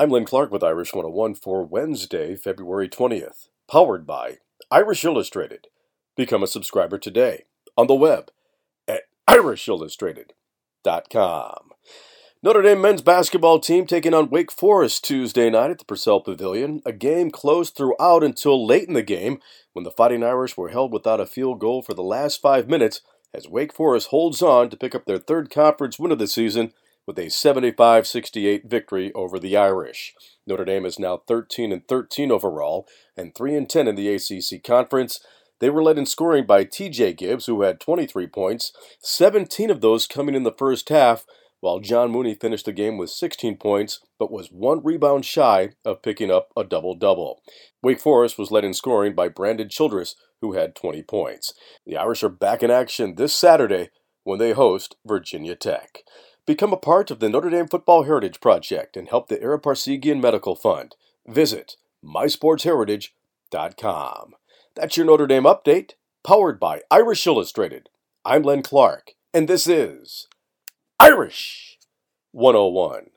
I'm Lynn Clark with Irish 101 for Wednesday, February 20th. Powered by Irish Illustrated. Become a subscriber today on the web at irishillustrated.com. Notre Dame men's basketball team taking on Wake Forest Tuesday night at the Purcell Pavilion. A game closed throughout until late in the game when the Fighting Irish were held without a field goal for the last five minutes as Wake Forest holds on to pick up their third conference win of the season with a 75 68 victory over the Irish. Notre Dame is now 13 and 13 overall and 3 and 10 in the ACC conference. They were led in scoring by TJ Gibbs, who had 23 points, 17 of those coming in the first half, while John Mooney finished the game with 16 points, but was one rebound shy of picking up a double double. Wake Forest was led in scoring by Brandon Childress, who had 20 points. The Irish are back in action this Saturday when they host Virginia Tech. Become a part of the Notre Dame Football Heritage Project and help the Ara Parseghian Medical Fund. Visit mysportsheritage.com. That's your Notre Dame update, powered by Irish Illustrated. I'm Len Clark, and this is Irish 101.